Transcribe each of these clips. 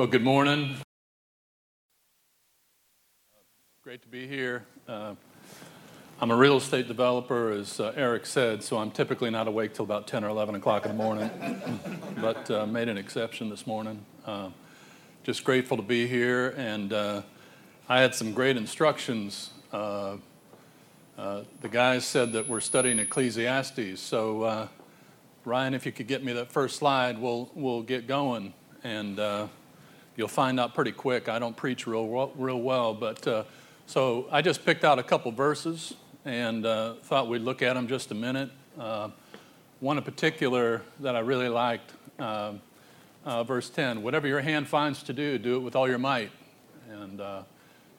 Well, good morning. Great to be here. Uh, I'm a real estate developer, as uh, Eric said, so I'm typically not awake till about 10 or 11 o'clock in the morning, but uh, made an exception this morning. Uh, just grateful to be here, and uh, I had some great instructions. Uh, the guys said that we're studying Ecclesiastes, so Ryan, if you could get me that first slide, we'll, we'll get going, and you'll find out pretty quick. I don't preach real, real well, but so I just picked out a couple verses and uh, thought we'd look at them just a minute. Uh, one in particular that I really liked, uh, uh verse 10 whatever your hand finds to do, do it with all your might. And uh,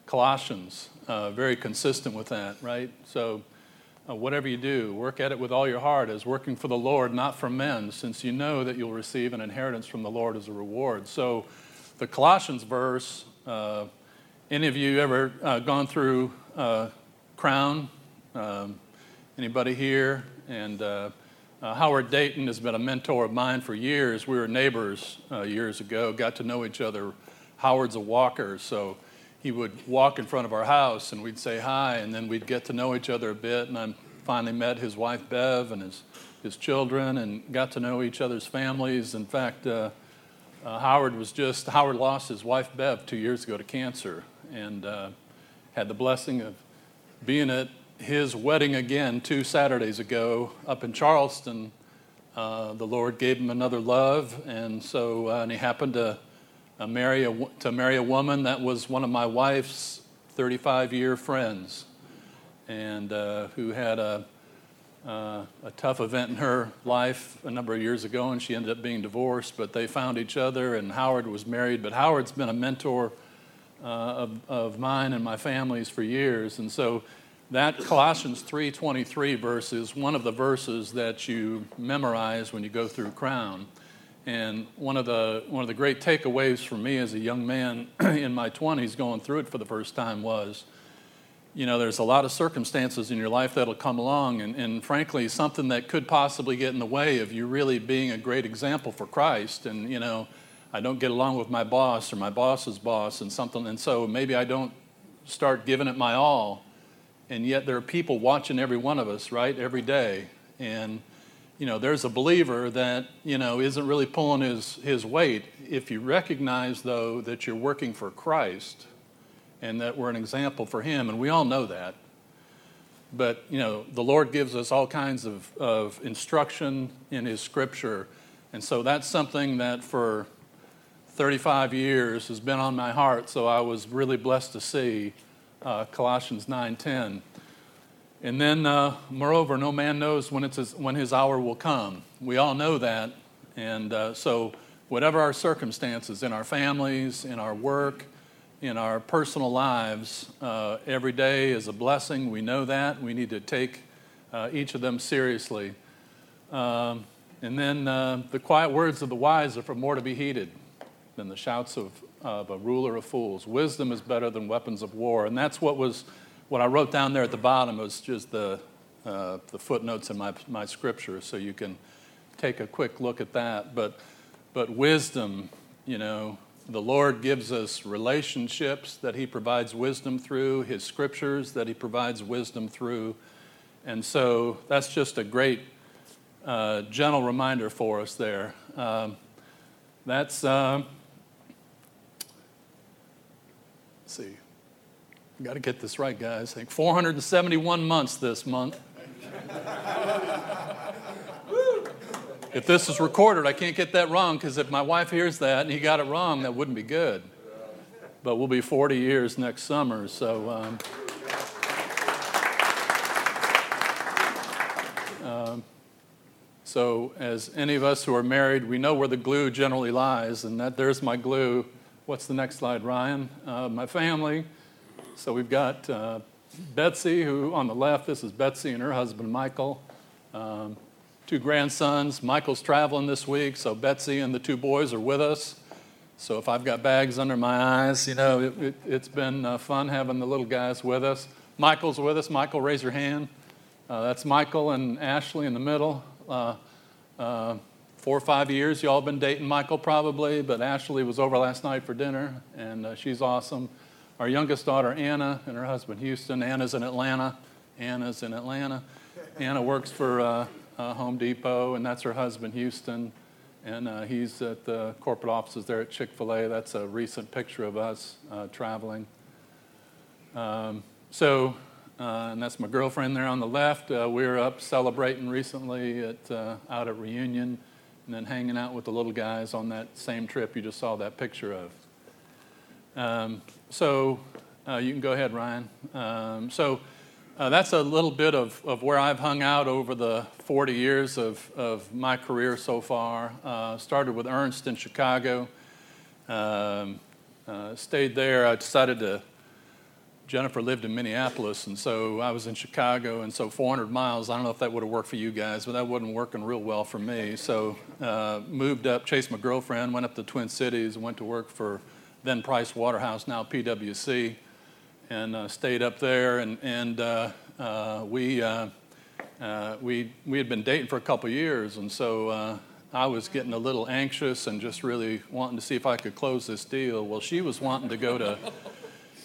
Colossians, uh, very consistent with that, right? So, whatever you do, work at it with all your heart as working for the Lord, not for men, since you know that you'll receive an inheritance from the Lord as a reward. So, the Colossians verse, any of you ever gone through Crown um, anybody here? And uh, uh, Howard Dayton has been a mentor of mine for years. We were neighbors uh, years ago, got to know each other. Howard's a walker, so he would walk in front of our house and we'd say hi, and then we'd get to know each other a bit. And I finally met his wife Bev and his, his children and got to know each other's families. In fact, uh, Howard was just, Howard lost his wife Bev two years ago to cancer and uh, had the blessing of being at his wedding again two Saturdays ago up in Charleston. Uh, the Lord gave him another love, and so uh, and he happened to uh, marry a, to marry a woman that was one of my wife's 35 year friends, and uh, who had a uh, a tough event in her life a number of years ago, and she ended up being divorced. But they found each other, and Howard was married. But Howard's been a mentor uh, of, of mine and my family's for years, and so that Colossians 3:23 verse is one of the verses that you memorize when you go through Crown. And one of the one of the great takeaways for me as a young man in my 20s going through it for the first time was you know, there's a lot of circumstances in your life that'll come along, and, and, frankly, something that could possibly get in the way of you really being a great example for Christ. And, you know, I don't get along with my boss or my boss's boss, and something, and so maybe I don't start giving it my all and yet there are people watching every one of us, right, every day. And, you know, there's a believer that, you know, isn't really pulling his, his weight. If you recognize, though, that you're working for Christ and that we're an example for Him, and we all know that. But, you know, the Lord gives us all kinds of, of instruction in His scripture. And so that's something that for 35 years has been on my heart. So I was really blessed to see uh, Colossians 9:10. And then, uh, moreover, no man knows when, it's his, when his hour will come. We all know that. And uh, so, whatever our circumstances in our families, in our work, in our personal lives, uh, every day is a blessing. We know that. We need to take uh, each of them seriously. Um, and then, uh, the quiet words of the wise are for more to be heeded than the shouts of of a ruler of fools. Wisdom is better than weapons of war. And that's what was what I wrote down there at the bottom was just the, uh, the footnotes in my, my scripture, so you can take a quick look at that. But, but wisdom, you know, the Lord gives us relationships that He provides wisdom through, His scriptures that He provides wisdom through. And so that's just a great, uh, gentle reminder for us there. Um, that's. Uh, Let's see. Got to get this right, guys. I think 471 months this month. If this is recorded, I can't get that wrong because if my wife hears that and he got it wrong, that wouldn't be good. But we'll be 40 years next summer, so. Um, um, so, as any of us who are married, we know where the glue generally lies, and that there's my glue What's the next slide, Ryan? Uh, my family. So we've got uh, Betsy, who on the left, this is Betsy and her husband Michael. Um, two grandsons. Michael's traveling this week, so Betsy and the two boys are with us. So if I've got bags under my eyes, you know, it, has it, been uh, fun having the little guys with us. Michael's with us. Michael, raise your hand. Uh, that's Michael and Ashley in the middle. Uh, uh, four or five years. Y'all been dating Michael probably, but Ashley was over last night for dinner, and uh, she's awesome. Our youngest daughter, Anna, and her husband, Houston. Anna's in Atlanta. Anna's in Atlanta. Anna works for uh, uh, Home Depot, and that's her husband, Houston. And uh, he's at the corporate offices there at Chick fil A. That's a recent picture of us uh, traveling. Um, so, uh, and that's my girlfriend there on the left. Uh, we were up celebrating recently at, out at Reunion and then hanging out with the little guys on that same trip you just saw that picture of. Um, so uh, you can go ahead, Ryan. Um, so uh, that's a little bit of, of where I've hung out over the 40 years of, of my career so far. Uh, started with Ernst in Chicago. Um, uh, stayed there. I decided to Jennifer lived in Minneapolis, and so I was in Chicago, and so 400 miles. I don't know if that would have worked for you guys, but that wasn't working real well for me. So uh, moved up, chased my girlfriend, went up to Twin Cities, went to work for then Price Waterhouse, now PwC, and uh, stayed up there. And, and uh, uh we, uh, we, we had been dating for a couple years, and so I was getting a little anxious and just really wanting to see if I could close this deal. Well, she was wanting to go to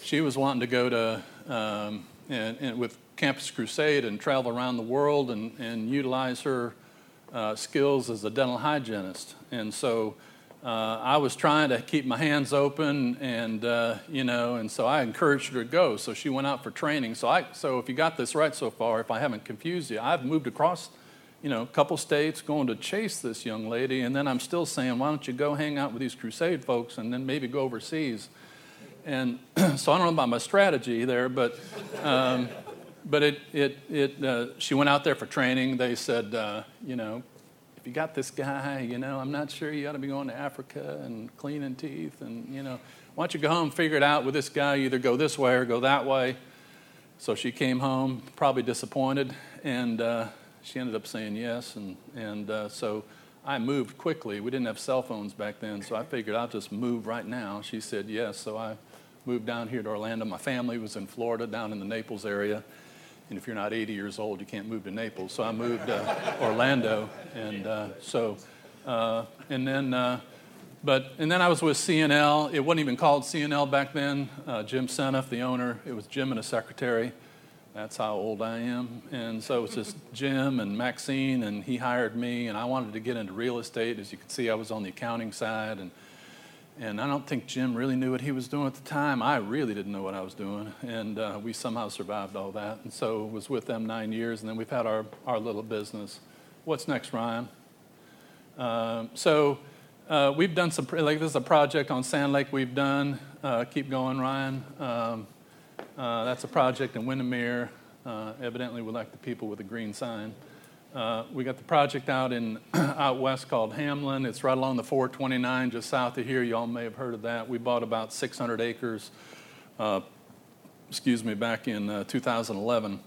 she was wanting to go to um, and, and with Campus Crusade and travel around the world and, and utilize her uh, skills as a dental hygienist. And so uh, I was trying to keep my hands open, and uh, you know, and so I encouraged her to go. So she went out for training. So I, so if you got this right so far, if I haven't confused you, I've moved across, you know, a couple states going to chase this young lady, and then I'm still saying, why don't you go hang out with these crusade folks, and then maybe go overseas. And so I don't know about my strategy there, but, um, but it, it, it, uh, she went out there for training. They said, uh, you know, you got this guy, you know, I'm not sure you ought to be going to Africa and cleaning teeth. And, you know, why don't you go home figure it out with this guy, either go this way or go that way. So she came home, probably disappointed, and uh, she ended up saying yes. And, and uh, so I moved quickly. We didn't have cell phones back then, so I figured I'll just move right now. She said yes, so I moved down here to Orlando. My family was in Florida, down in the Naples area. And if you're not 80 years old, you can't move to Naples. So I moved to Orlando. And uh, so, uh, and then, uh, but, and then I was with CNL. It wasn't even called CNL back then. Uh, Jim Seneff, the owner, it was Jim and a secretary. That's how old I am. And so it was just Jim and Maxine, and he hired me. And I wanted to get into real estate. As you can see, I was on the accounting side. And and I don't think Jim really knew what he was doing at the time. I really didn't know what I was doing. And uh, we somehow survived all that. And so was with them nine years. And then we've had our, our little business. What's next, Ryan? Uh, so uh, we've done some, like this is a project on Sand Lake we've done. Uh, keep going, Ryan. Um, uh, that's a project in Windermere. Uh, evidently, we like the people with the green sign. Uh, we got the project out in out west called Hamlin. It's right along the 429, just south of here. Y'all may have heard of that. We bought about 600 acres. Uh, excuse me, back in uh, 2011.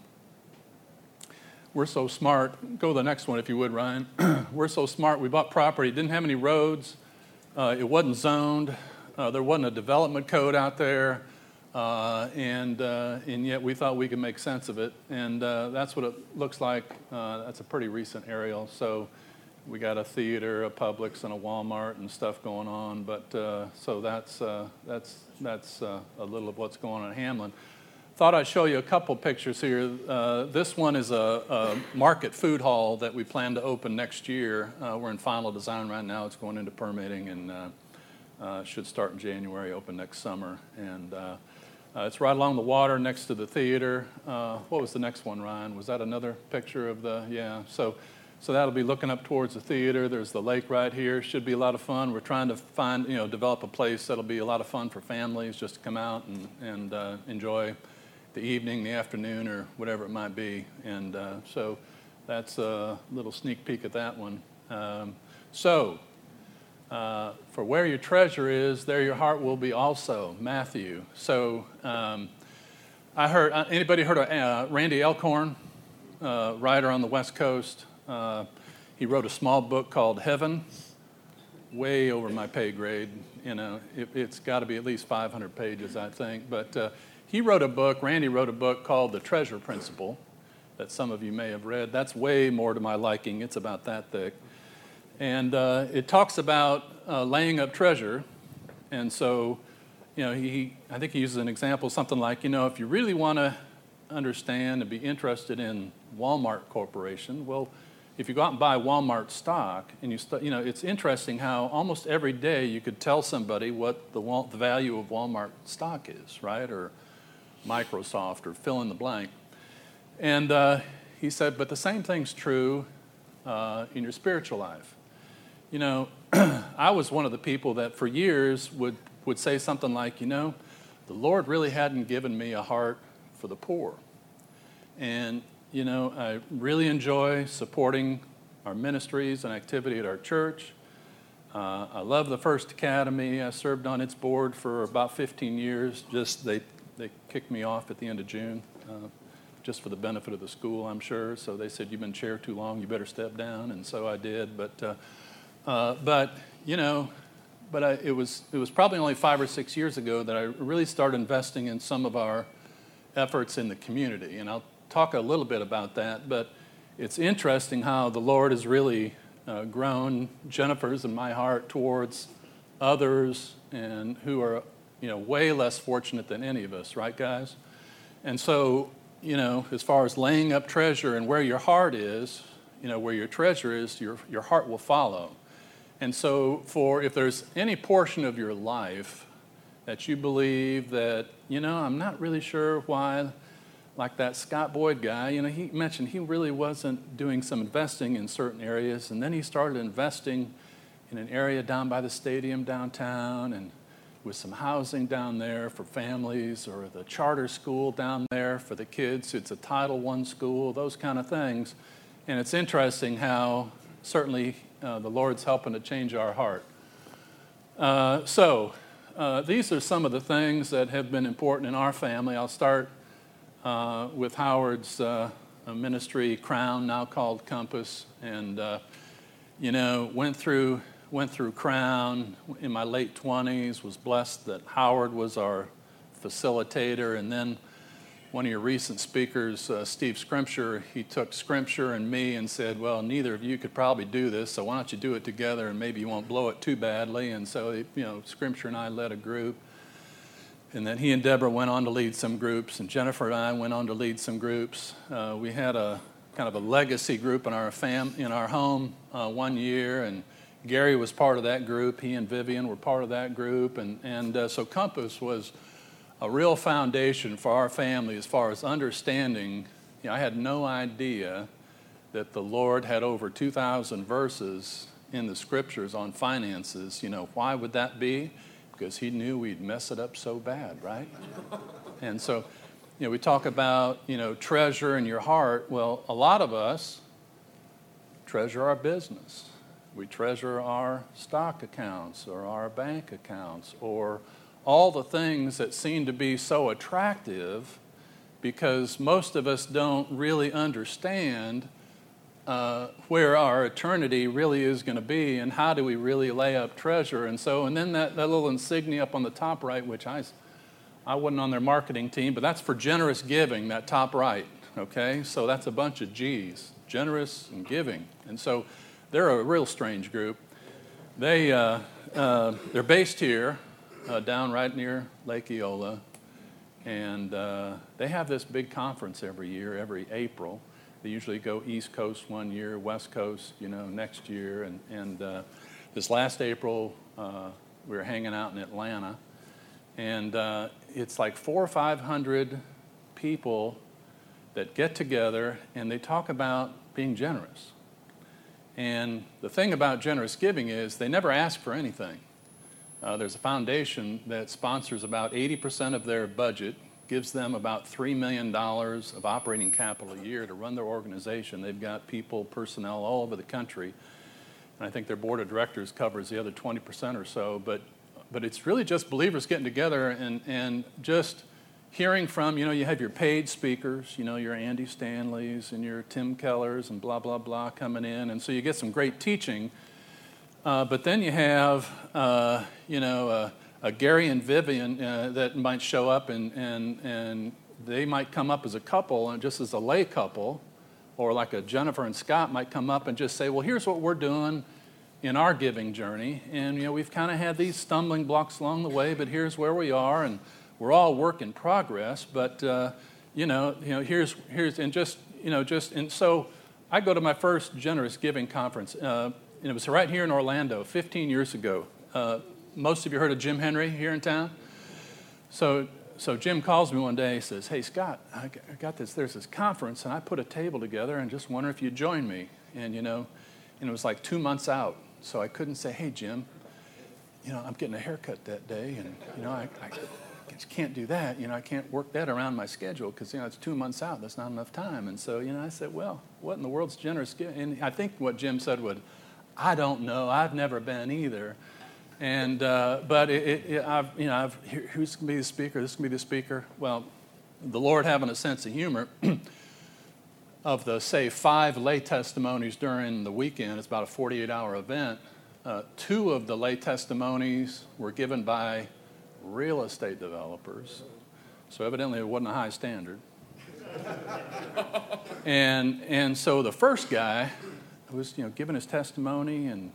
We're so smart. Go to the next one, if you would, Ryan. We're so smart. We bought property. Didn't have any roads. Uh, it wasn't zoned. Uh, there wasn't a development code out there. Uh, and, uh, and yet we thought we could make sense of it. And uh, that's what it looks like. Uh, that's a pretty recent aerial. So we got a theater, a Publix, and a Walmart and stuff going on. But uh, so that's, uh, that's, that's a little of what's going on in Hamlin. Thought I'd show you a couple pictures here. this one is a, a, market food hall that we plan to open next year. we're in final design right now. It's going into permitting and should start in January, open next summer. And uh, it's right along the water next to the theater. Uh, what was the next one, Ryan? Was that another picture of the? Yeah. So, so that'll be looking up towards the theater. There's the lake right here. Should be a lot of fun. We're trying to find, you know, develop a place that'll be a lot of fun for families just to come out and and uh, enjoy the evening, the afternoon, or whatever it might be. And uh, so that's a little sneak peek at that one. Um, so uh, for where your treasure is, there your heart will be also. Matthew. So um, I heard, uh, anybody heard of uh, Randy Alcorn, uh, writer on the West Coast? Uh, he wrote a small book called Heaven, way over my pay grade. You know, it, has got to be at least 500 pages, I think. But he wrote a book, Randy wrote a book called The Treasure Principle that some of you may have read. That's way more to my liking. It's about that thick. And uh, it talks about uh, laying up treasure. And so, you know, he, I think he uses an example, something like, you know, if you really want to understand and be interested in Walmart Corporation, well, if you go out and buy Walmart stock, and you, st- you know, it's interesting how almost every day you could tell somebody what the, the value of Walmart stock is, right? Or Microsoft, or fill in the blank. And uh, he said, but the same thing's true uh, in your spiritual life. You know, I was one of the people that for years would, would say something like, you know, the Lord really hadn't given me a heart for the poor. And, you know, I really enjoy supporting our ministries and activity at our church. Uh, I love the First Academy. I served on its board for about 15 years. Just they, they kicked me off at the end of June, uh, just for the benefit of the school, I'm sure. So they said, You've been chair too long, you better step down. And so I did. But, uh, uh but you know, but I, it, was, it was probably only five or six years ago that I really started investing in some of our efforts in the community. And I'll talk a little bit about that, but it's interesting how the Lord has really uh, grown Jennifer's and my heart towards others and who are, you know, way less fortunate than any of us, right, guys? And so, you know, as far as laying up treasure and where your heart is, you know, where your treasure is, your, your heart will follow. And so, for if there's any portion of your life that you believe that, you know, I'm not really sure why, like that Scott Boyd guy, you know, he mentioned he really wasn't doing some investing in certain areas, and then he started investing in an area down by the stadium downtown and with some housing down there for families or the charter school down there for the kids. It's a Title I school, those kind of things. And it's interesting how certainly uh, the Lord's helping to change our heart. Uh, so, uh, these are some of the things that have been important in our family. I'll start uh, with Howard's uh, ministry, Crown, now called Compass, and you know went through went through Crown in my late 20s. Was blessed that Howard was our facilitator, and then one of your recent speakers, uh, Steve Scrimshire, he took Scrimshire and me and said, Well, neither of you could probably do this, so why don't you do it together and maybe you won't blow it too badly. And so, you know, Scrimshire and I led a group. And then he and Deborah went on to lead some groups, and Jennifer and I went on to lead some groups. Uh, we had a kind of a legacy group in our fam in our home uh, one year, and Gary was part of that group. He and Vivian were part of that group, and and uh, so Compass was a real foundation for our family as far as understanding. You know, I had no idea that the Lord had over 2,000 verses in the scriptures on finances. You know, why would that be? Because He knew we'd mess it up so bad, right? and so, you know, we talk about, you know, treasure in your heart. Well, a lot of us treasure our business. We treasure our stock accounts or our bank accounts or all the things that seem to be so attractive because most of us don't really understand uh, where our eternity really is going to be and how do we really lay up treasure. And so, and then that, that little insignia up on the top right, which I, I wasn't on their marketing team, but that's for generous giving, that top right, okay? So that's a bunch of G's, generous and giving. And so they're a real strange group. They, uh, uh, they're based here uh, down right near Lake Eola. And uh, they have this big conference every year, every April. They usually go East Coast one year, West Coast, you know, next year. And, and uh, this last April, uh, we were hanging out in Atlanta. And uh, it's like four or 500 people that get together and they talk about being generous. And the thing about generous giving is they never ask for anything. Uh, there's a foundation that sponsors about 80% of their budget, gives them about $3 million of operating capital a year to run their organization. They've got people, personnel all over the country. And I think their board of directors covers the other 20% or so. But, but it's really just believers getting together and, and just hearing from, you know, you have your paid speakers, you know, your Andy Stanleys and your Tim Kellers and blah, blah, blah coming in. And so you get some great teaching uh, but then you have, uh, you know, uh, a Gary and Vivian uh, that might show up and, and, and they might come up as a couple and just as a lay couple, or like a Jennifer and Scott might come up and just say, well, here's what we're doing. in our giving journey. And, you know, we've kind of had these stumbling blocks along the way, but here's where we are, and we're all work in progress. But, uh, you know, you know, here's, here's, and just, you know, just, and so I go to my first generous giving conference. Uh, and it was right here in Orlando 15 years ago. Uh, most of you heard of Jim Henry here in town? So, so Jim calls me one day. He says, "Hey Scott, I got this. There's this conference, and I put a table together, and just wonder if you'd join me." And you know, and it was like two months out, so I couldn't say, "Hey Jim, you know, I'm getting a haircut that day, and you know, I, I can't do that. You know, I can't work that around my schedule because you know it's two months out. That's not enough time." And so, you know, I said, "Well, what in the world's generous?" And I think what Jim said would, "I don't know. I've never been either." And, uh, but it, it, I've, you know, I've, who's going to be the speaker? This is going to be the speaker. Well, the Lord having a sense of humor, of the, say, five lay testimonies during the weekend, it's about a 48 hour event. Uh, two of the lay testimonies were given by real estate developers. So evidently it wasn't a high standard. and, and so the first guy was, you know, giving his testimony and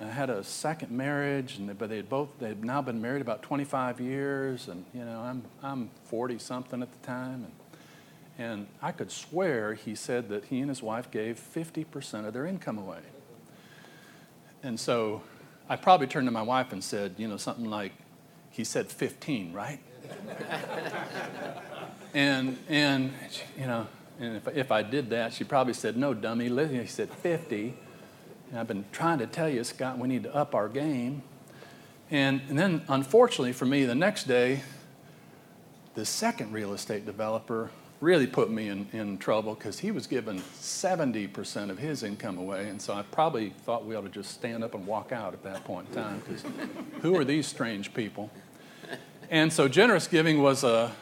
I had a second marriage, and but they had both they had now been married about 25 years, and you know I'm I'm 40 something at the time, and and I could swear he said that he and his wife gave 50% of their income away. And so I probably turned to my wife and said, you know, something like, he said 15, right? and and you know, and if if I did that, she probably said, no, dummy. He said 50. And I've been trying to tell you, Scott, we need to up our game. And, and then, unfortunately for me, the next day, the second real estate developer really put me in, in trouble because he was giving 70% of his income away. And so I probably thought we ought to just stand up and walk out at that point in time because who are these strange people? And so generous giving was a,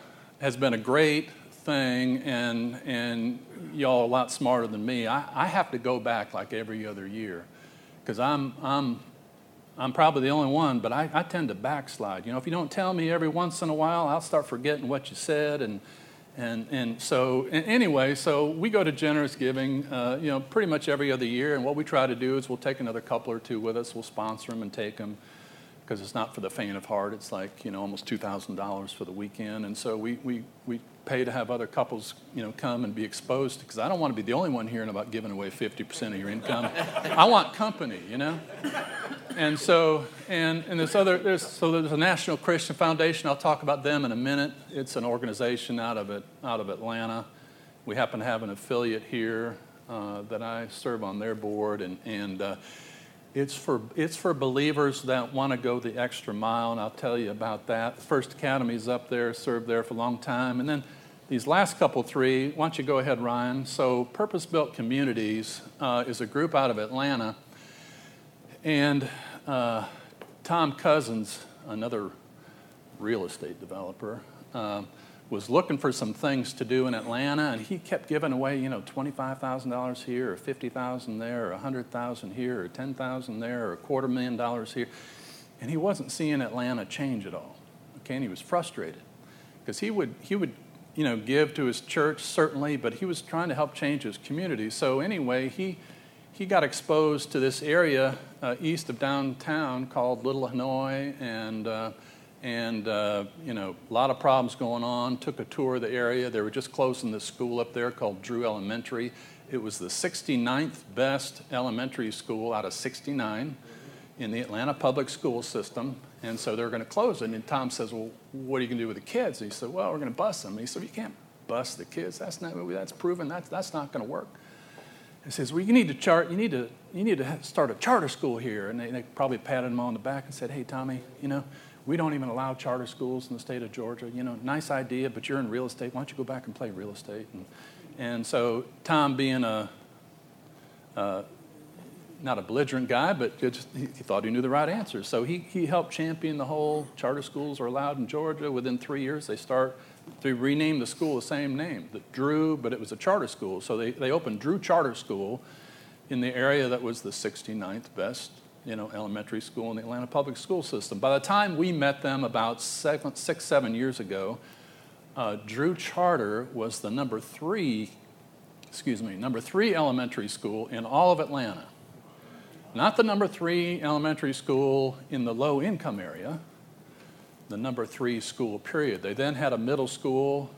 has been a great thing, and, and y'all a lot smarter than me. I, I have to go back like every other year because I'm, I'm, I'm probably the only one, but I, I tend to backslide. You know, if you don't tell me every once in a while, I'll start forgetting what you said. And, and, and so, and anyway, so we go to generous giving, uh, you know, pretty much every other year. And what we try to do is we'll take another couple or two with us, we'll sponsor them and take them because it's not for the faint of heart. It's like, you know, almost $2,000 for the weekend. And so we, we, we pay to have other couples, you know, come and be exposed because I don't want to be the only one hearing about giving away 50% of your income. I want company, you know? And so, and, and there's other, there's, so there's a National Christian Foundation. I'll talk about them in a minute. It's an organization out of, it, out of Atlanta. We happen to have an affiliate here uh, that I serve on their board. And, and uh, it's for, it's for believers that want to go the extra mile, and I'll tell you about that. First Academy is up there, served there for a long time. And then these last couple three, why don't you go ahead, Ryan? So, Purpose Built Communities uh, is a group out of Atlanta. And uh, Tom Cousins, another real estate developer, uh, was looking for some things to do in Atlanta, and he kept giving away, you know, $25,000 here, or 50000 there, or 100000 here, or 10000 there, or a quarter million dollars here. And he wasn't seeing Atlanta change at all. Okay, and he was frustrated because he would, he would, you know, give to his church, certainly, but he was trying to help change his community. So, anyway, he, he got exposed to this area uh, east of downtown called Little Hanoi, and uh, and uh, you know a lot of problems going on. Took a tour of the area. They were just closing this school up there called drew elementary. It was the 69th best elementary school out of 69 in the atlanta public school system and so they're going to close it. And tom says well what are you going to do with the kids? And he said well we're going to bus them. And he said you can't bus the kids. That's not that's proven. That's, that's not going to work. He says well you need to chart you need to you need to start a charter school here. And they, they probably patted him on the back and said hey tommy you know we don't even allow charter schools in the state of Georgia. You know, nice idea, but you're in real estate. Why don't you go back and play real estate? And, and so Tom, being a uh, not a belligerent guy, but just, he, thought he knew the right answer. So he, he helped champion the whole charter schools are allowed in Georgia. Within three years, they start to rename the school the same name, the Drew, but it was a charter school. So they, they opened Drew Charter School in the area that was the 69th best you know, elementary school in the Atlanta public school system. By the time we met them about seven, six, seven years ago, uh, Drew Charter was the number three, excuse me, number three elementary school in all of Atlanta. not the number three elementary school in the low income area, the number three school, period. They then had a middle school.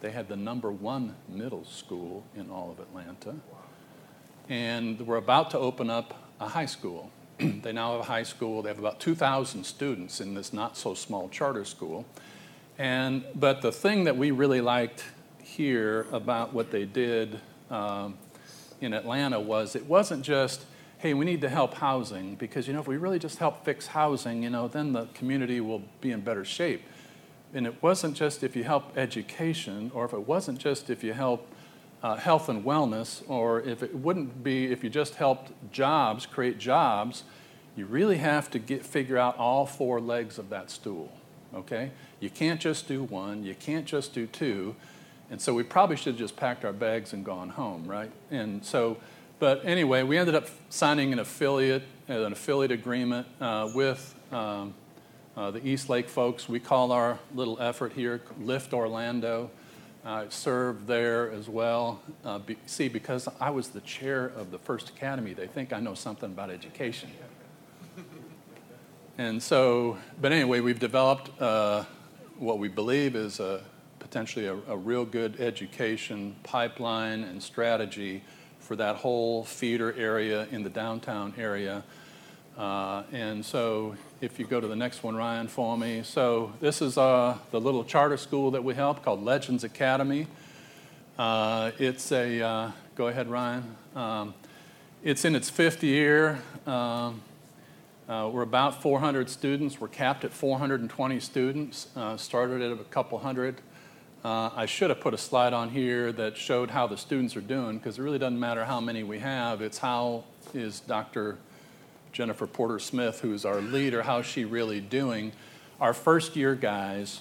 They had the number one middle school in all of Atlanta. And we're about to open up a high school. they now have a high school. They have about 2,000 students in this not so small charter school. And, but the thing that we really liked here about what they did um, in Atlanta was it wasn't just, hey, we need to help housing, because, you know, if we really just help fix housing, you know, then the community will be in better shape. And it wasn't just if you help education, or if it wasn't just if you help uh, health and wellness, or if it wouldn't be if you just helped jobs, create jobs, you really have to get, figure out all four legs of that stool, okay? You can't just do one, you can't just do two. And so we probably should have just packed our bags and gone home, right? And so, but anyway, we ended up signing an affiliate, an affiliate agreement uh, with um, uh, the East Lake folks. We call our little effort here Lift Orlando. I served there as well. Uh, be, see, because I was the chair of the First Academy, they think I know something about education. and so, but anyway, we've developed uh, what we believe is a, potentially a, a, real good education pipeline and strategy for that whole feeder area in the downtown area. Uh, and so, if you go to the next one, Ryan, for me. So, this is uh, the little charter school that we help called Legends Academy. Uh, it's a, uh, go ahead, Ryan. Um, it's in its fifth year. Um, uh, we're about 400 students. We're capped at 420 students. Uh, started at a couple hundred. Uh, I should have put a slide on here that showed how the students are doing because it really doesn't matter how many we have. It's how is Dr. Jennifer Porter Smith, who's our leader, how's she really doing? Our first year guys,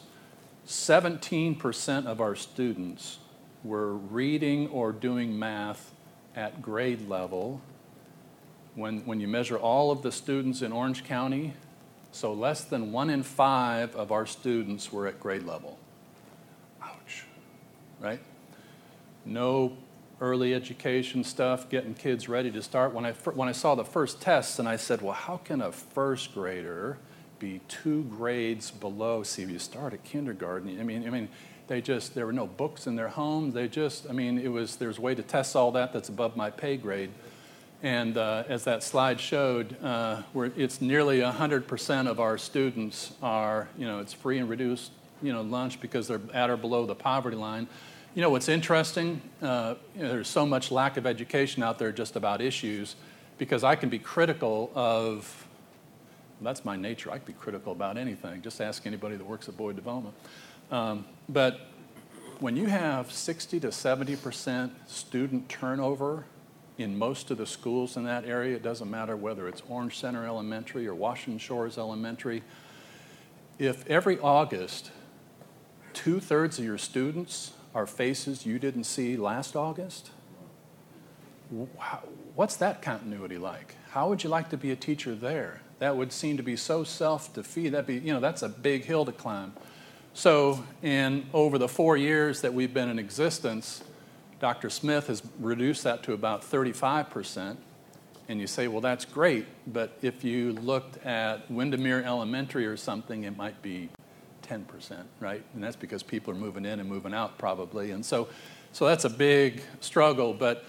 17% of our students were reading or doing math at grade level when, when you measure all of the students in Orange County, so less than one in five of our students were at grade level. Ouch, right? No early education stuff, getting kids ready to start. When I, when I saw the first tests, and I said, well, how can a first grader be two grades below? See, if you start at kindergarten, I mean, I mean, they just, there were no books in their homes. They just, I mean, it was, there's a way to test all that that's above my pay grade. And uh, as that slide showed, uh, it's nearly 100% of our students are, you know, it's free and reduced, you know, lunch because they're at or below the poverty line. You know, what's interesting, uh, you know, there's so much lack of education out there just about issues because I can be critical of, that's my nature, I can be critical about anything. Just ask anybody that works at Boyd Development. Um, but when you have 60 to 70% student turnover in most of the schools in that area. It doesn't matter whether it's Orange Center Elementary or Washington Shores Elementary. If every August, two thirds of your students are faces you didn't see last August, what's that continuity like? How would you like to be a teacher there? That would seem to be so self-defeat. That'd be, you know, that's a big hill to climb. So, in over the four years that we've been in existence, Dr. Smith has reduced that to about 35%. And you say, well, that's great, but if you looked at Windermere Elementary or something, it might be 10%, right? And that's because people are moving in and moving out probably. And so, so that's a big struggle, but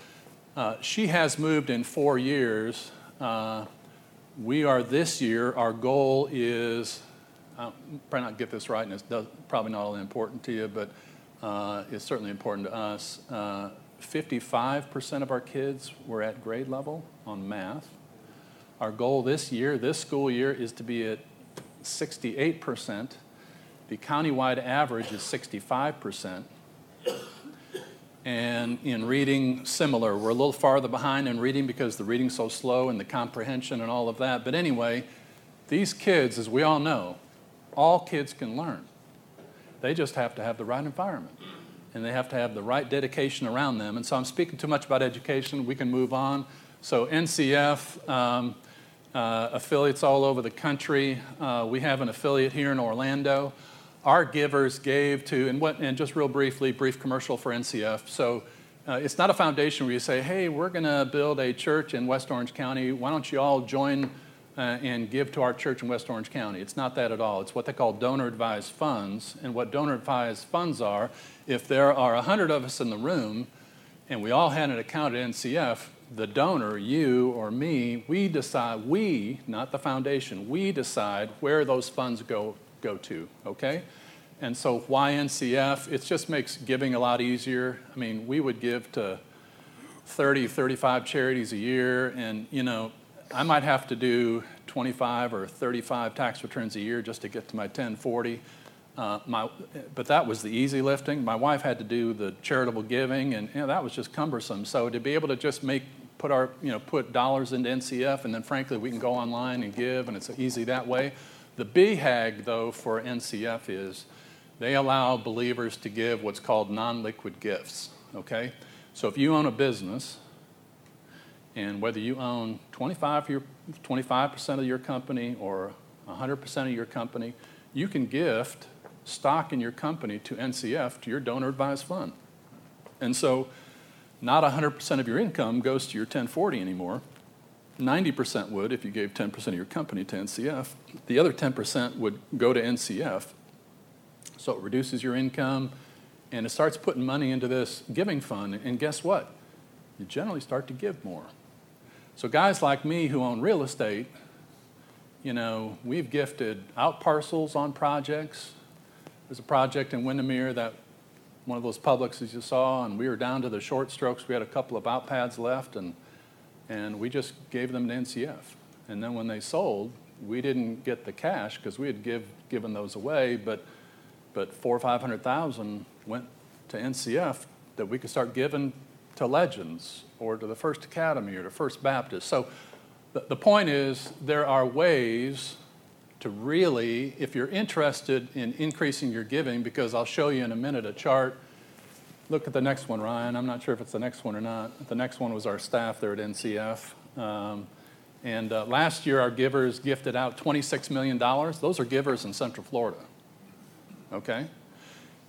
uh, she has moved in four years. Uh, we are this year, our goal is, I'll probably not get this right, and it's does, probably not all important to you, but uh, is certainly important to us. Uh, 55% of our kids were at grade level on math. Our goal this year, this school year, is to be at 68%. The countywide average is 65%. And in reading, similar. We're a little farther behind in reading because the reading's so slow and the comprehension and all of that. But anyway, these kids, as we all know, all kids can learn. They just have to have the right environment and they have to have the right dedication around them. And so I'm speaking too much about education. We can move on. So, NCF, um, uh, affiliates all over the country. Uh, we have an affiliate here in Orlando. Our givers gave to, and, what, and just real briefly, brief commercial for NCF. So, uh, it's not a foundation where you say, hey, we're going to build a church in West Orange County. Why don't you all join uh, and give to our church in West Orange County? It's not that at all. It's what they call donor advised funds. And what donor advised funds are, if there are 100 of us in the room and we all had an account at NCF, the donor, you or me, we decide, we, not the foundation, we decide where those funds go, go to, okay? And so why NCF? It just makes giving a lot easier. I mean, we would give to 30, 35 charities a year, and you know, I might have to do 25 or 35 tax returns a year just to get to my 1040. Uh, my, but that was the easy lifting. My wife had to do the charitable giving, and you know, that was just cumbersome. So to be able to just make put our you know put dollars into NCF, and then frankly we can go online and give, and it's easy that way. The BHAG though for NCF is they allow believers to give what's called non liquid gifts. Okay? So if you own a business, and whether you own 25 your, 25% of your company or 100% of your company, you can gift stock in your company to NCF, to your donor advised fund. And so, not 100% of your income goes to your 1040 anymore. 90% would if you gave 10% of your company to NCF. The other 10% would go to NCF so it reduces your income and it starts putting money into this giving fund. And guess what? You generally start to give more. So, guys like me who own real estate, you know, we've gifted out parcels on projects. There's a project in Windermere that one of those Publix as you saw, and we were down to the short strokes. We had a couple of out pads left, and, and we just gave them to NCF. And then when they sold, we didn't get the cash because we had give, given those away, but but four or five hundred thousand went to NCF that we could start giving to Legends or to the First Academy or to First Baptist. So the, the point is there are ways to really, if you're interested in increasing your giving, because I'll show you in a minute a chart. Look at the next one, Ryan. I'm not sure if it's the next one or not. The next one was our staff there at NCF. Um, and uh, last year, our givers gifted out $26 million. Those are givers in Central Florida okay?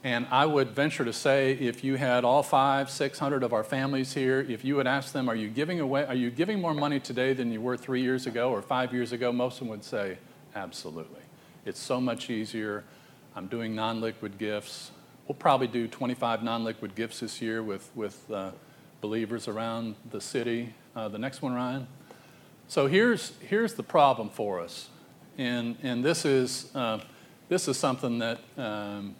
And I would venture to say if you had all five, 600 of our families here, if you would ask them, are you giving away, are you giving more money today than you were three years ago or five years ago? Most of them would say, absolutely. It's so much easier. I'm doing non-liquid gifts. We'll probably do 25 non-liquid gifts this year with, with uh, believers around the city. Uh, the next one, Ryan. So here's, here's the problem for us. And, and this is, uh, this is something that um,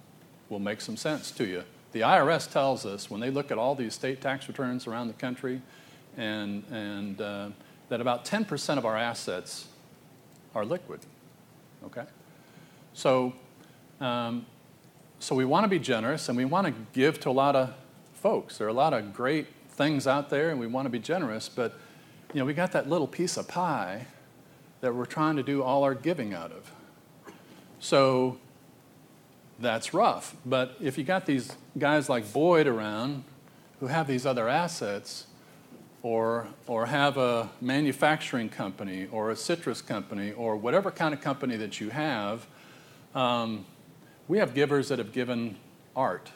will make some sense to you. The IRS tells us when they look at all these state tax returns around the country, and, and uh, that about 10% of our assets are liquid. Okay? So, um, so we want to be generous and we want to give to a lot of folks. There are a lot of great things out there and we want to be generous, but you know, we got that little piece of pie that we're trying to do all our giving out of. So that's rough. But if you got these guys like Boyd around who have these other assets, or, or have a manufacturing company or a citrus company or whatever kind of company that you have, um, we have givers that have given art.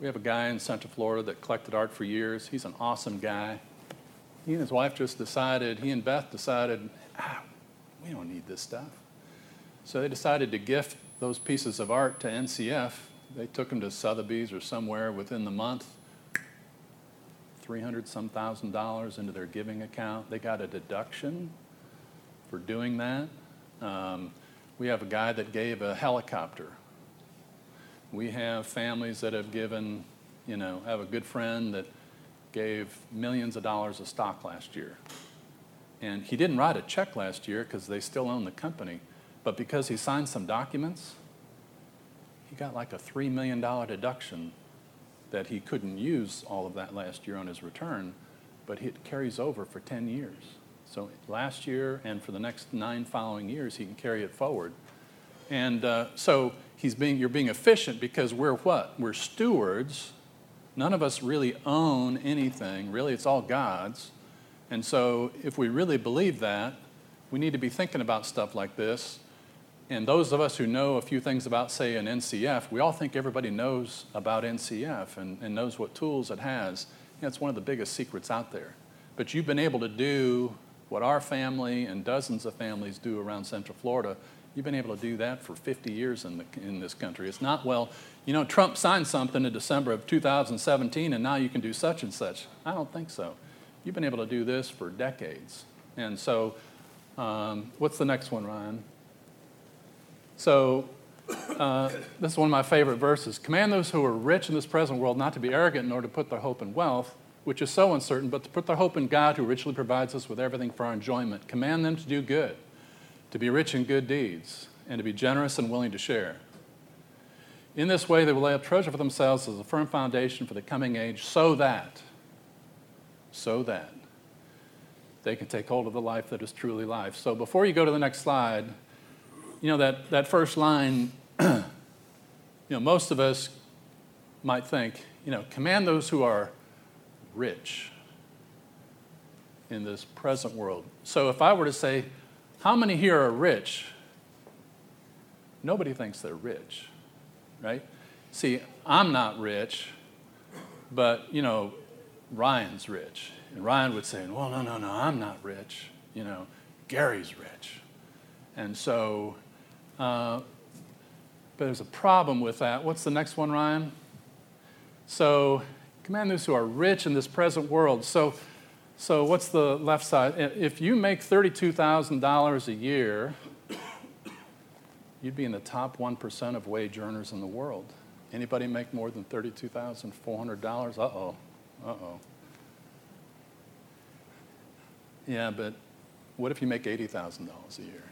We have a guy in Central Florida that collected art for years. He's an awesome guy. He and his wife just decided, he and Beth decided, ah, we don't need this stuff. So they decided to gift those pieces of art to NCF. They took them to Sotheby's or somewhere within the month. 300 some thousand dollars into their giving account. They got a deduction for doing that. Um, we have a guy that gave a helicopter. We have families that have given, you know, have a good friend that gave millions of dollars of stock last year. And he didn't write a check last year because they still own the company. But because he signed some documents, he got like a $3 million deduction that he couldn't use all of that last year on his return, but it carries over for 10 years. So last year and for the next nine following years, he can carry it forward. And uh, so he's being, you're being efficient because we're what? We're stewards. None of us really own anything. Really, it's all God's. And so if we really believe that, we need to be thinking about stuff like this and those of us who know a few things about, say, an NCF, we all think everybody knows about NCF and, and knows what tools it has. You know, one of the biggest secrets out there. But you've been able to do what our family and dozens of families do around Central Florida. You've been able to do that for 50 years in, the, in this country. It's not, well, you know, Trump signed something in December of 2017 and now you can do such and such. I don't think so. You've been able to do this for decades. And so, um, what's the next one, Ryan? So, uh, this is one of my favorite verses. Command those who are rich in this present world not to be arrogant nor to put their hope in wealth, which is so uncertain, but to put their hope in God who richly provides us with everything for our enjoyment. Command them to do good, to be rich in good deeds, and to be generous and willing to share. In this way, they will lay up treasure for themselves as a firm foundation for the coming age, so that, so that they can take hold of the life that is truly life. So before you go to the next slide, you know, that, that first line, you know, most of us might think, you know, command those who are rich in this present world. So if I were to say, how many here are rich? Nobody thinks they're rich, right? See, I'm not rich, but, you know, Ryan's rich. And Ryan would say, well, no, no, no, I'm not rich. You know, Gary's rich. And so, uh, but there's a problem with that. What's the next one, Ryan? So, command those who are rich in this present world. So, so what's the left side? If you make $32,000 a year, you'd be in the top 1% of wage earners in the world. Anybody make more than $32,400? Uh-oh. Uh-oh. Yeah, but what if you make $80,000 a year?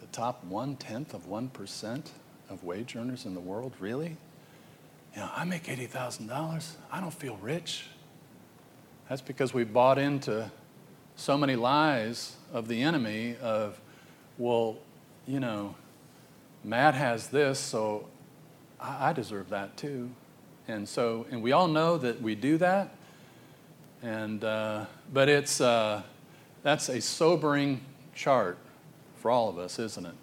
The top one tenth of 1% of wage earners in the world? Really? You know, I make $80,000. I don't feel rich. That's because we bought into so many lies of the enemy of, well, you know, Matt has this, so I, deserve that too. And so, and we all know that we do that. And, uh, but it's, uh, that's a sobering chart for all of us, isn't it?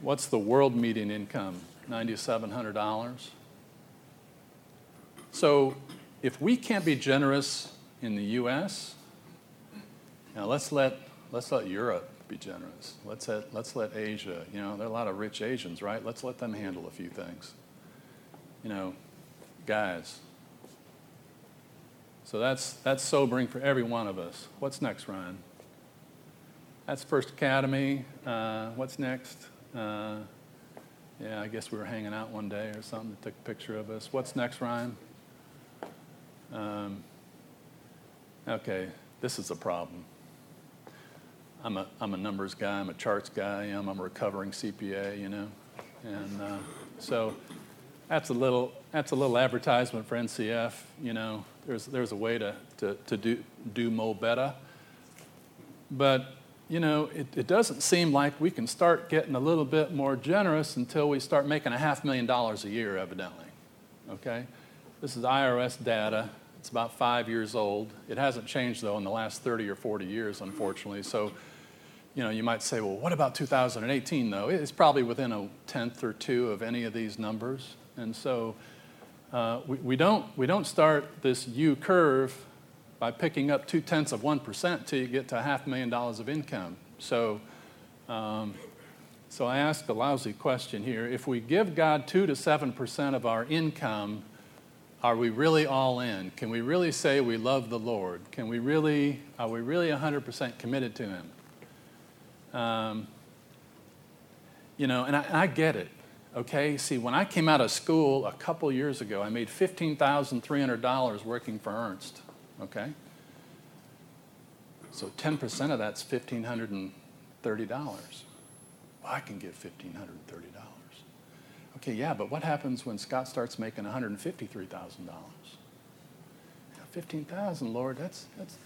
What's the world median income? $9,700. So if we can't be generous in the U.S., now let's let, let's let Europe be generous. Let's let, let's let Asia, you know, there are a lot of rich Asians, right? Let's let them handle a few things. You know, guys, so that's, that's sobering for every one of us. What's next, Ryan? That's First Academy. Uh, what's next? Uh, yeah, I guess we were hanging out one day or something that took a picture of us. What's next, Ryan? Um, okay, this is a problem. I'm a, I'm a numbers guy, I'm a charts guy, I'm a recovering CPA, you know. And uh, so that's a little that's a little advertisement for NCF. You know, there's there's a way to to, to do do mo better. But you know, it, it doesn't seem like we can start getting a little bit more generous until we start making a half million dollars a year, evidently. Okay? This is IRS data. It's about five years old. It hasn't changed, though, in the last 30 or 40 years, unfortunately. So, you know, you might say, well, what about 2018, though? It's probably within a tenth or two of any of these numbers. And so uh, we, we, don't, we don't start this U curve by picking up two tenths of 1% till you get to a half million dollars of income. So, um, so I ask a lousy question here. If we give God 2 to 7% of our income, are we really all in? Can we really say we love the Lord? Can we really, are we really 100% committed to Him? Um, you know, and I, I get it. Okay, see, when I came out of school a couple years ago, I made $15,300 working for Ernst. Okay? So 10% of that's $1,530. Well, I can get $1,530. Okay, yeah, but what happens when Scott starts making $153,000? 15,000, Lord, that's, that's,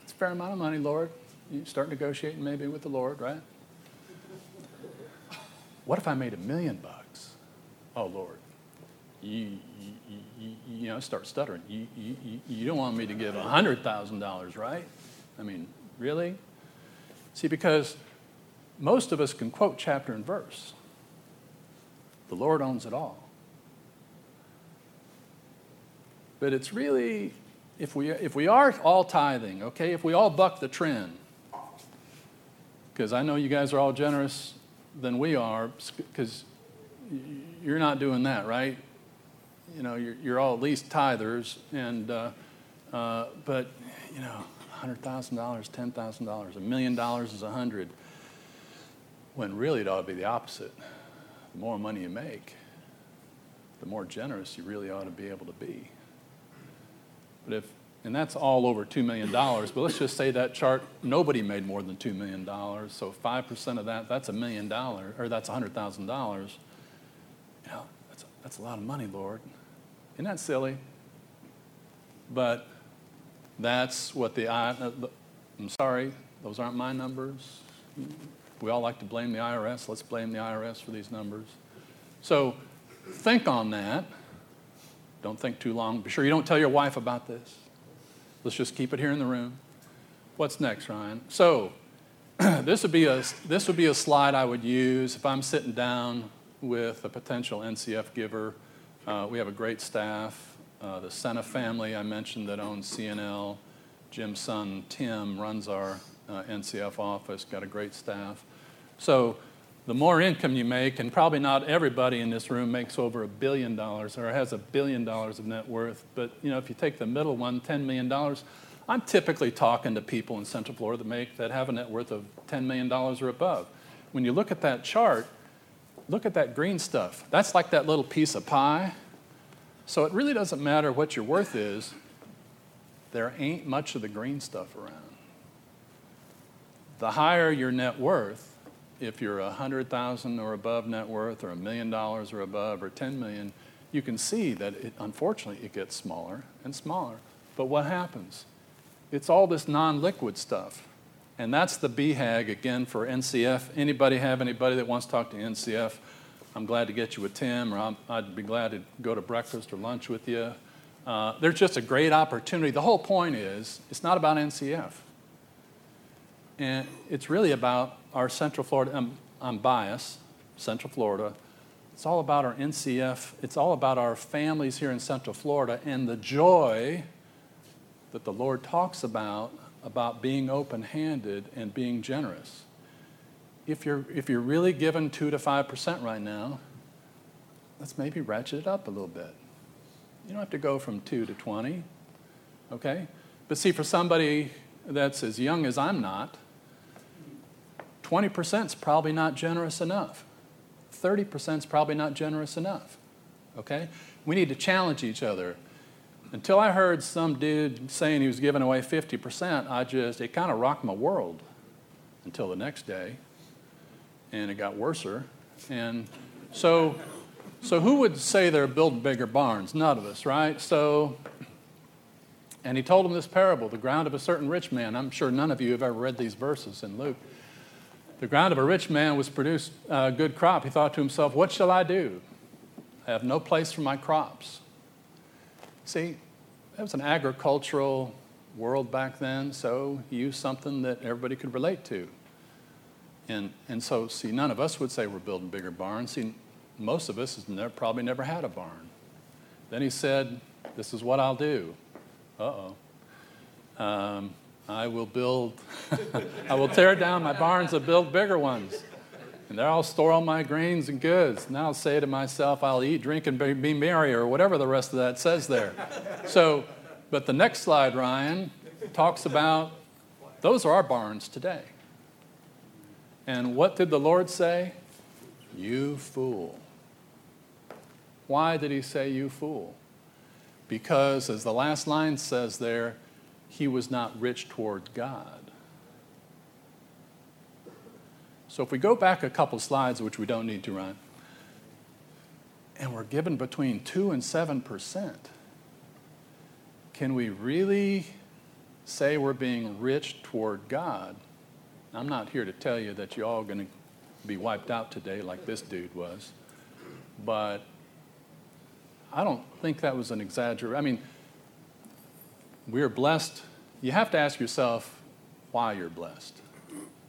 that's a fair amount of money, Lord. You start negotiating maybe with the Lord, right? What if I made a million bucks? Oh, Lord. You, you, you, know, start stuttering. You, you, you don't want me to give $100,000, right? I mean, really? See, because most of us can quote chapter and verse. The Lord owns it all. But it's really, if we, if we are all tithing, okay, if we all buck the trend, because I know you guys are all generous than we are, because you're not doing that, right? You know, you're, you're all at least tithers, and uh, uh, but you know, hundred thousand dollars, ten thousand dollars, a million dollars is a hundred. When really it ought to be the opposite. The more money you make, the more generous you really ought to be able to be. But if, and that's all over $2 million, but let's just say that chart, nobody made more than $2 million. So 5% of that, that's a million dollars, or that's $100,000. You know, that's, that's a lot of money, Lord. Isn't that silly? But that's what the, I, uh, I'm sorry, those aren't my numbers. We all like to blame the IRS. Let's blame the IRS for these numbers. So think on that. Don't think too long. Be sure you don't tell your wife about this. Let's just keep it here in the room. What's next, Ryan? So this would be a this would be a slide I would use if I'm sitting down with a potential NCF giver. Uh, we have a great staff. Uh, the Sena family I mentioned that owns CNL. Jim's son Tim runs our uh, NCF office. Got a great staff. So the more income you make, and probably not everybody in this room makes over a billion dollars or has a billion dollars of net worth, but you know, if you take the middle one, $10 million, I'm typically talking to people in Central Florida that make that have a net worth of $10 million or above. When you look at that chart, look at that green stuff. That's like that little piece of pie. So it really doesn't matter what your worth is, there ain't much of the green stuff around. The higher your net worth, if you're a hundred thousand or above net worth, or a million dollars or above, or 10 million, you can see that it, unfortunately it gets smaller and smaller. But what happens? It's all this non-liquid stuff. And that's the BHAG again for NCF. Anybody have anybody that wants to talk to NCF? I'm glad to get you with Tim, or i would be glad to go to breakfast or lunch with you. Uh, there's just a great opportunity. The whole point is, it's not about NCF. And it's really about our Central Florida, I'm, I'm biased, Central Florida. It's all about our NCF. It's all about our families here in Central Florida and the joy that the Lord talks about, about being open handed and being generous. If you're, if you're really given 2 to 5% right now, let's maybe ratchet it up a little bit. You don't have to go from 2 to 20, okay? But see, for somebody that's as young as I'm not, 20% is probably not generous enough. 30% is probably not generous enough. Okay? We need to challenge each other. Until I heard some dude saying he was giving away 50%, I just, it kind of rocked my world until the next day. And it got worser. And so, so who would say they're building bigger barns? None of us, right? So, and he told them this parable, the ground of a certain rich man. I'm sure none of you have ever read these verses in Luke. The ground of a rich man was produced a good crop. He thought to himself, What shall I do? I have no place for my crops. See, it was an agricultural world back then, so he used something that everybody could relate to. And, and so, see, none of us would say we're building bigger barns. See, most of us has never, probably never had a barn. Then he said, This is what I'll do. Uh oh. Um, I will build, I will tear down my barns and build bigger ones. And there I'll store all my grains and goods. Now I'll say to myself, I'll eat, drink, and be merry, or whatever the rest of that says there. So, but the next slide, Ryan, talks about those are our barns today. And what did the Lord say? You fool. Why did he say, you fool? Because, as the last line says there, he was not rich toward God. So if we go back a couple slides, which we don't need to run, and we're given between 2 and 7%, can we really say we're being rich toward God? I'm not here to tell you that you're all going to be wiped out today like this dude was, but I don't think that was an exaggeration. I mean, we're blessed. You have to ask yourself why you're blessed.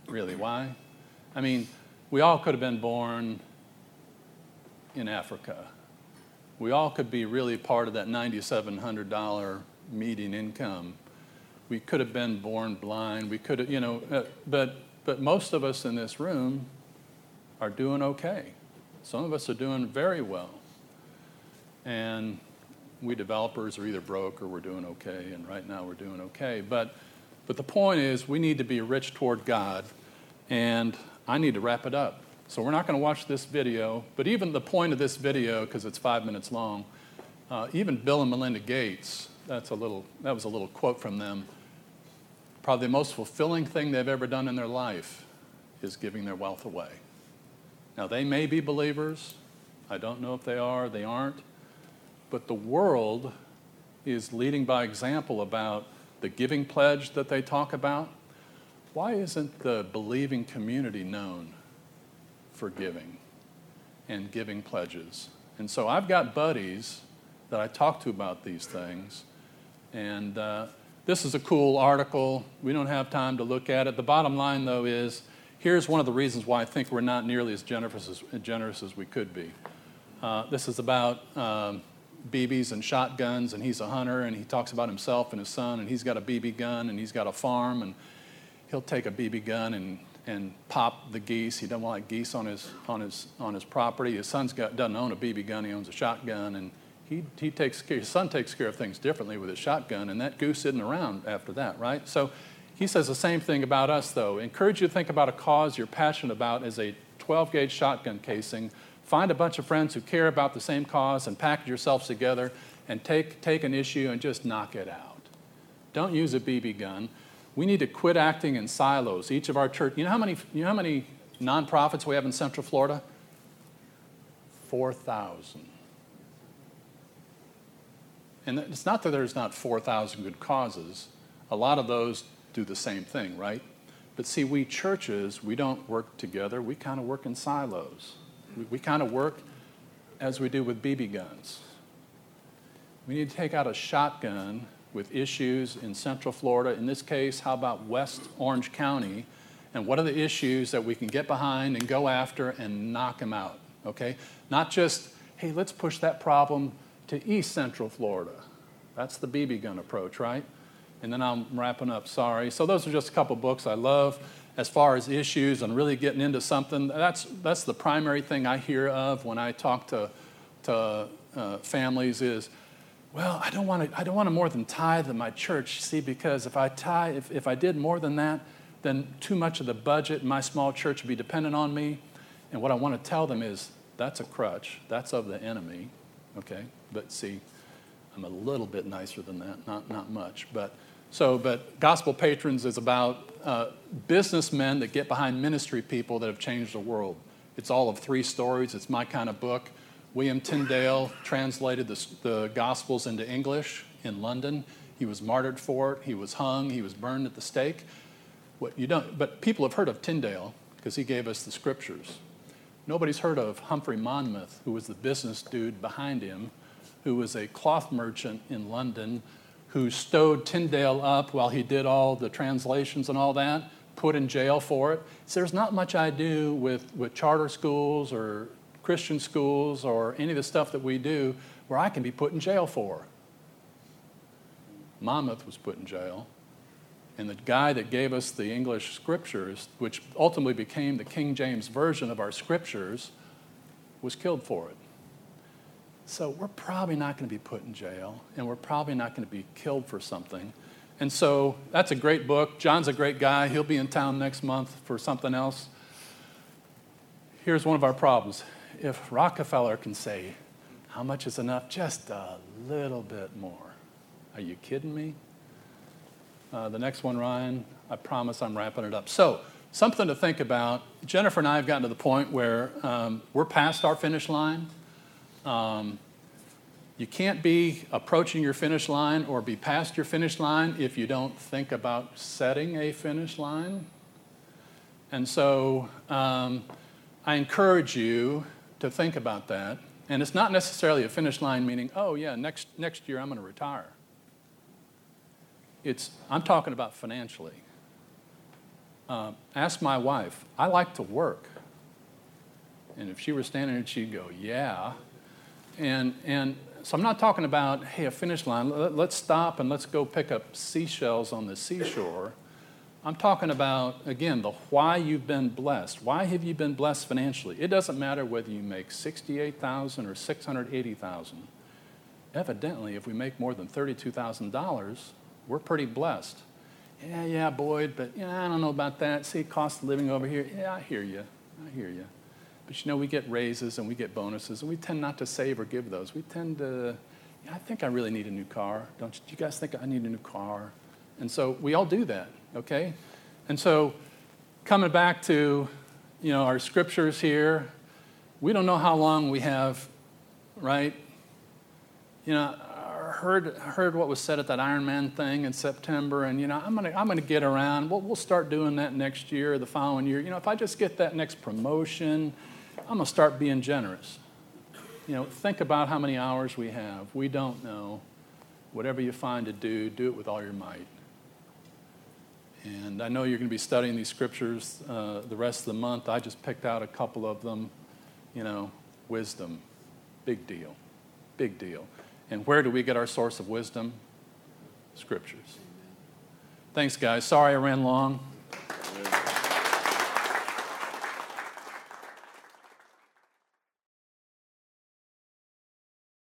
Really, why? I mean, we all could have been born in Africa. We all could be really part of that $9,700 median income. We could have been born blind. We could have, you know, uh, but, but most of us in this room are doing okay. Some of us are doing very well. And we developers are either broke or we're doing okay, and right now we're doing okay. But, but the point is, we need to be rich toward God, and I need to wrap it up. So we're not going to watch this video, but even the point of this video, because it's five minutes long, uh, even Bill and Melinda Gates, that's a little, that was a little quote from them. Probably the most fulfilling thing they've ever done in their life is giving their wealth away. Now, they may be believers. I don't know if they are, they aren't. But the world is leading by example about the giving pledge that they talk about. Why isn't the believing community known for giving and giving pledges. And so I've got buddies that I talk to about these things. And uh, this is a cool article. We don't have time to look at it. The bottom line, though, is here's one of the reasons why I think we're not nearly as generous as, generous as we could be. Uh, this is about um, BBs and shotguns, and he's a hunter, and he talks about himself and his son, and he's got a BB gun, and he's got a farm, and he'll take a BB gun and and pop the geese. He doesn't like geese on his, on his, on his property. His son's doesn't own a BB gun, he owns a shotgun. And he, he takes care, his son takes care of things differently with his shotgun, and that goose isn't around after that, right? So he says the same thing about us, though. Encourage you to think about a cause you're passionate about as a 12 gauge shotgun casing. Find a bunch of friends who care about the same cause and package yourselves together and take, take an issue and just knock it out. Don't use a BB gun we need to quit acting in silos. Each of our church, you know how many, you know how many nonprofits we have in Central Florida? 4,000. And it's not that there's not 4,000 good causes. A lot of those do the same thing, right? But see, we churches, we don't work together. We kind of work in silos. We, we kind of work as we do with BB guns. We need to take out a shotgun with issues in Central Florida. In this case, how about West Orange County? And what are the issues that we can get behind and go after and knock them out? Okay? Not just, hey, let's push that problem to East Central Florida. That's the BB gun approach, right? And then I'm wrapping up, sorry. So those are just a couple books I love as far as issues and really getting into something. That's, that's the primary thing I hear of when I talk to, to uh, families is, well, I don't want to, I don't want to more than tithe in my church, see, because if I tithe, if, if I did more than that, then too much of the budget in my small church would be dependent on me. And what I want to tell them is that's a crutch. That's of the enemy. Okay? But see, I'm a little bit nicer than that, not, not much. But so, but Gospel Patrons is about uh, businessmen that get behind ministry people that have changed the world. It's all of three stories. It's my kind of book. William Tyndale translated the, the Gospels into English in London. He was martyred for it. He was hung. He was burned at the stake. What you don't, but people have heard of Tyndale because he gave us the scriptures. Nobody's heard of Humphrey Monmouth, who was the business dude behind him, who was a cloth merchant in London, who stowed Tyndale up while he did all the translations and all that, put in jail for it. So there's not much I do with, with charter schools or Christian schools or any of the stuff that we do where I can be put in jail for. Monmouth was put in jail. And the guy that gave us the English scriptures, which ultimately became the King James Version of our scriptures, was killed for it. So we're probably not going to be put in jail, and we're probably not going to be killed for something. And so that's a great book. John's a great guy. He'll be in town next month for something else. Here's one of our problems if Rockefeller can say, How much is enough? Just a little bit more. Are you kidding me? Uh, the next one, Ryan, I promise I'm wrapping it up. So, something to think about. Jennifer and I have gotten to the point where um, we're past our finish line. Um, you can't be approaching your finish line or be past your finish line if you don't think about setting a finish line. And so um, I encourage you to think about that. And it's not necessarily a finish line meaning, oh, yeah, next, next year I'm going to retire. It's, I'm talking about financially. Uh, ask my wife. I like to work. And if she were standing there, she'd go, Yeah. And, and so I'm not talking about, hey, a finish line. Let's stop and let's go pick up seashells on the seashore. I'm talking about, again, the why you've been blessed. Why have you been blessed financially? It doesn't matter whether you make 68,000 or 680,000. Evidently, if we make more than $32,000, we're pretty blessed. Yeah, yeah, Boyd, but yeah, I don't know about that. See, cost of living over here. Yeah, I hear you. I hear you. But you know, we get raises and we get bonuses, and we tend not to save or give those. We tend to, yeah, I think I really need a new car. Don't you, do you guys think I need a new car? And so we all do that, okay? And so coming back to, you know, our scriptures here, we don't know how long we have, right? You know, I heard, heard what was said at that Ironman thing in September, and, you know, I'm to I'm gonna get around. We'll, we'll start doing that next year or the following year. You know, if I just get that next promotion, I'm to start being generous. You know, think about how many hours we have. We don't know. Whatever you find to do, do it with all your might. And I know you're going to be studying these scriptures uh, the rest of the month. I just picked out a couple of them. You know, wisdom, big deal, big deal. And where do we get our source of wisdom? Scriptures. Thanks, guys. Sorry I ran long.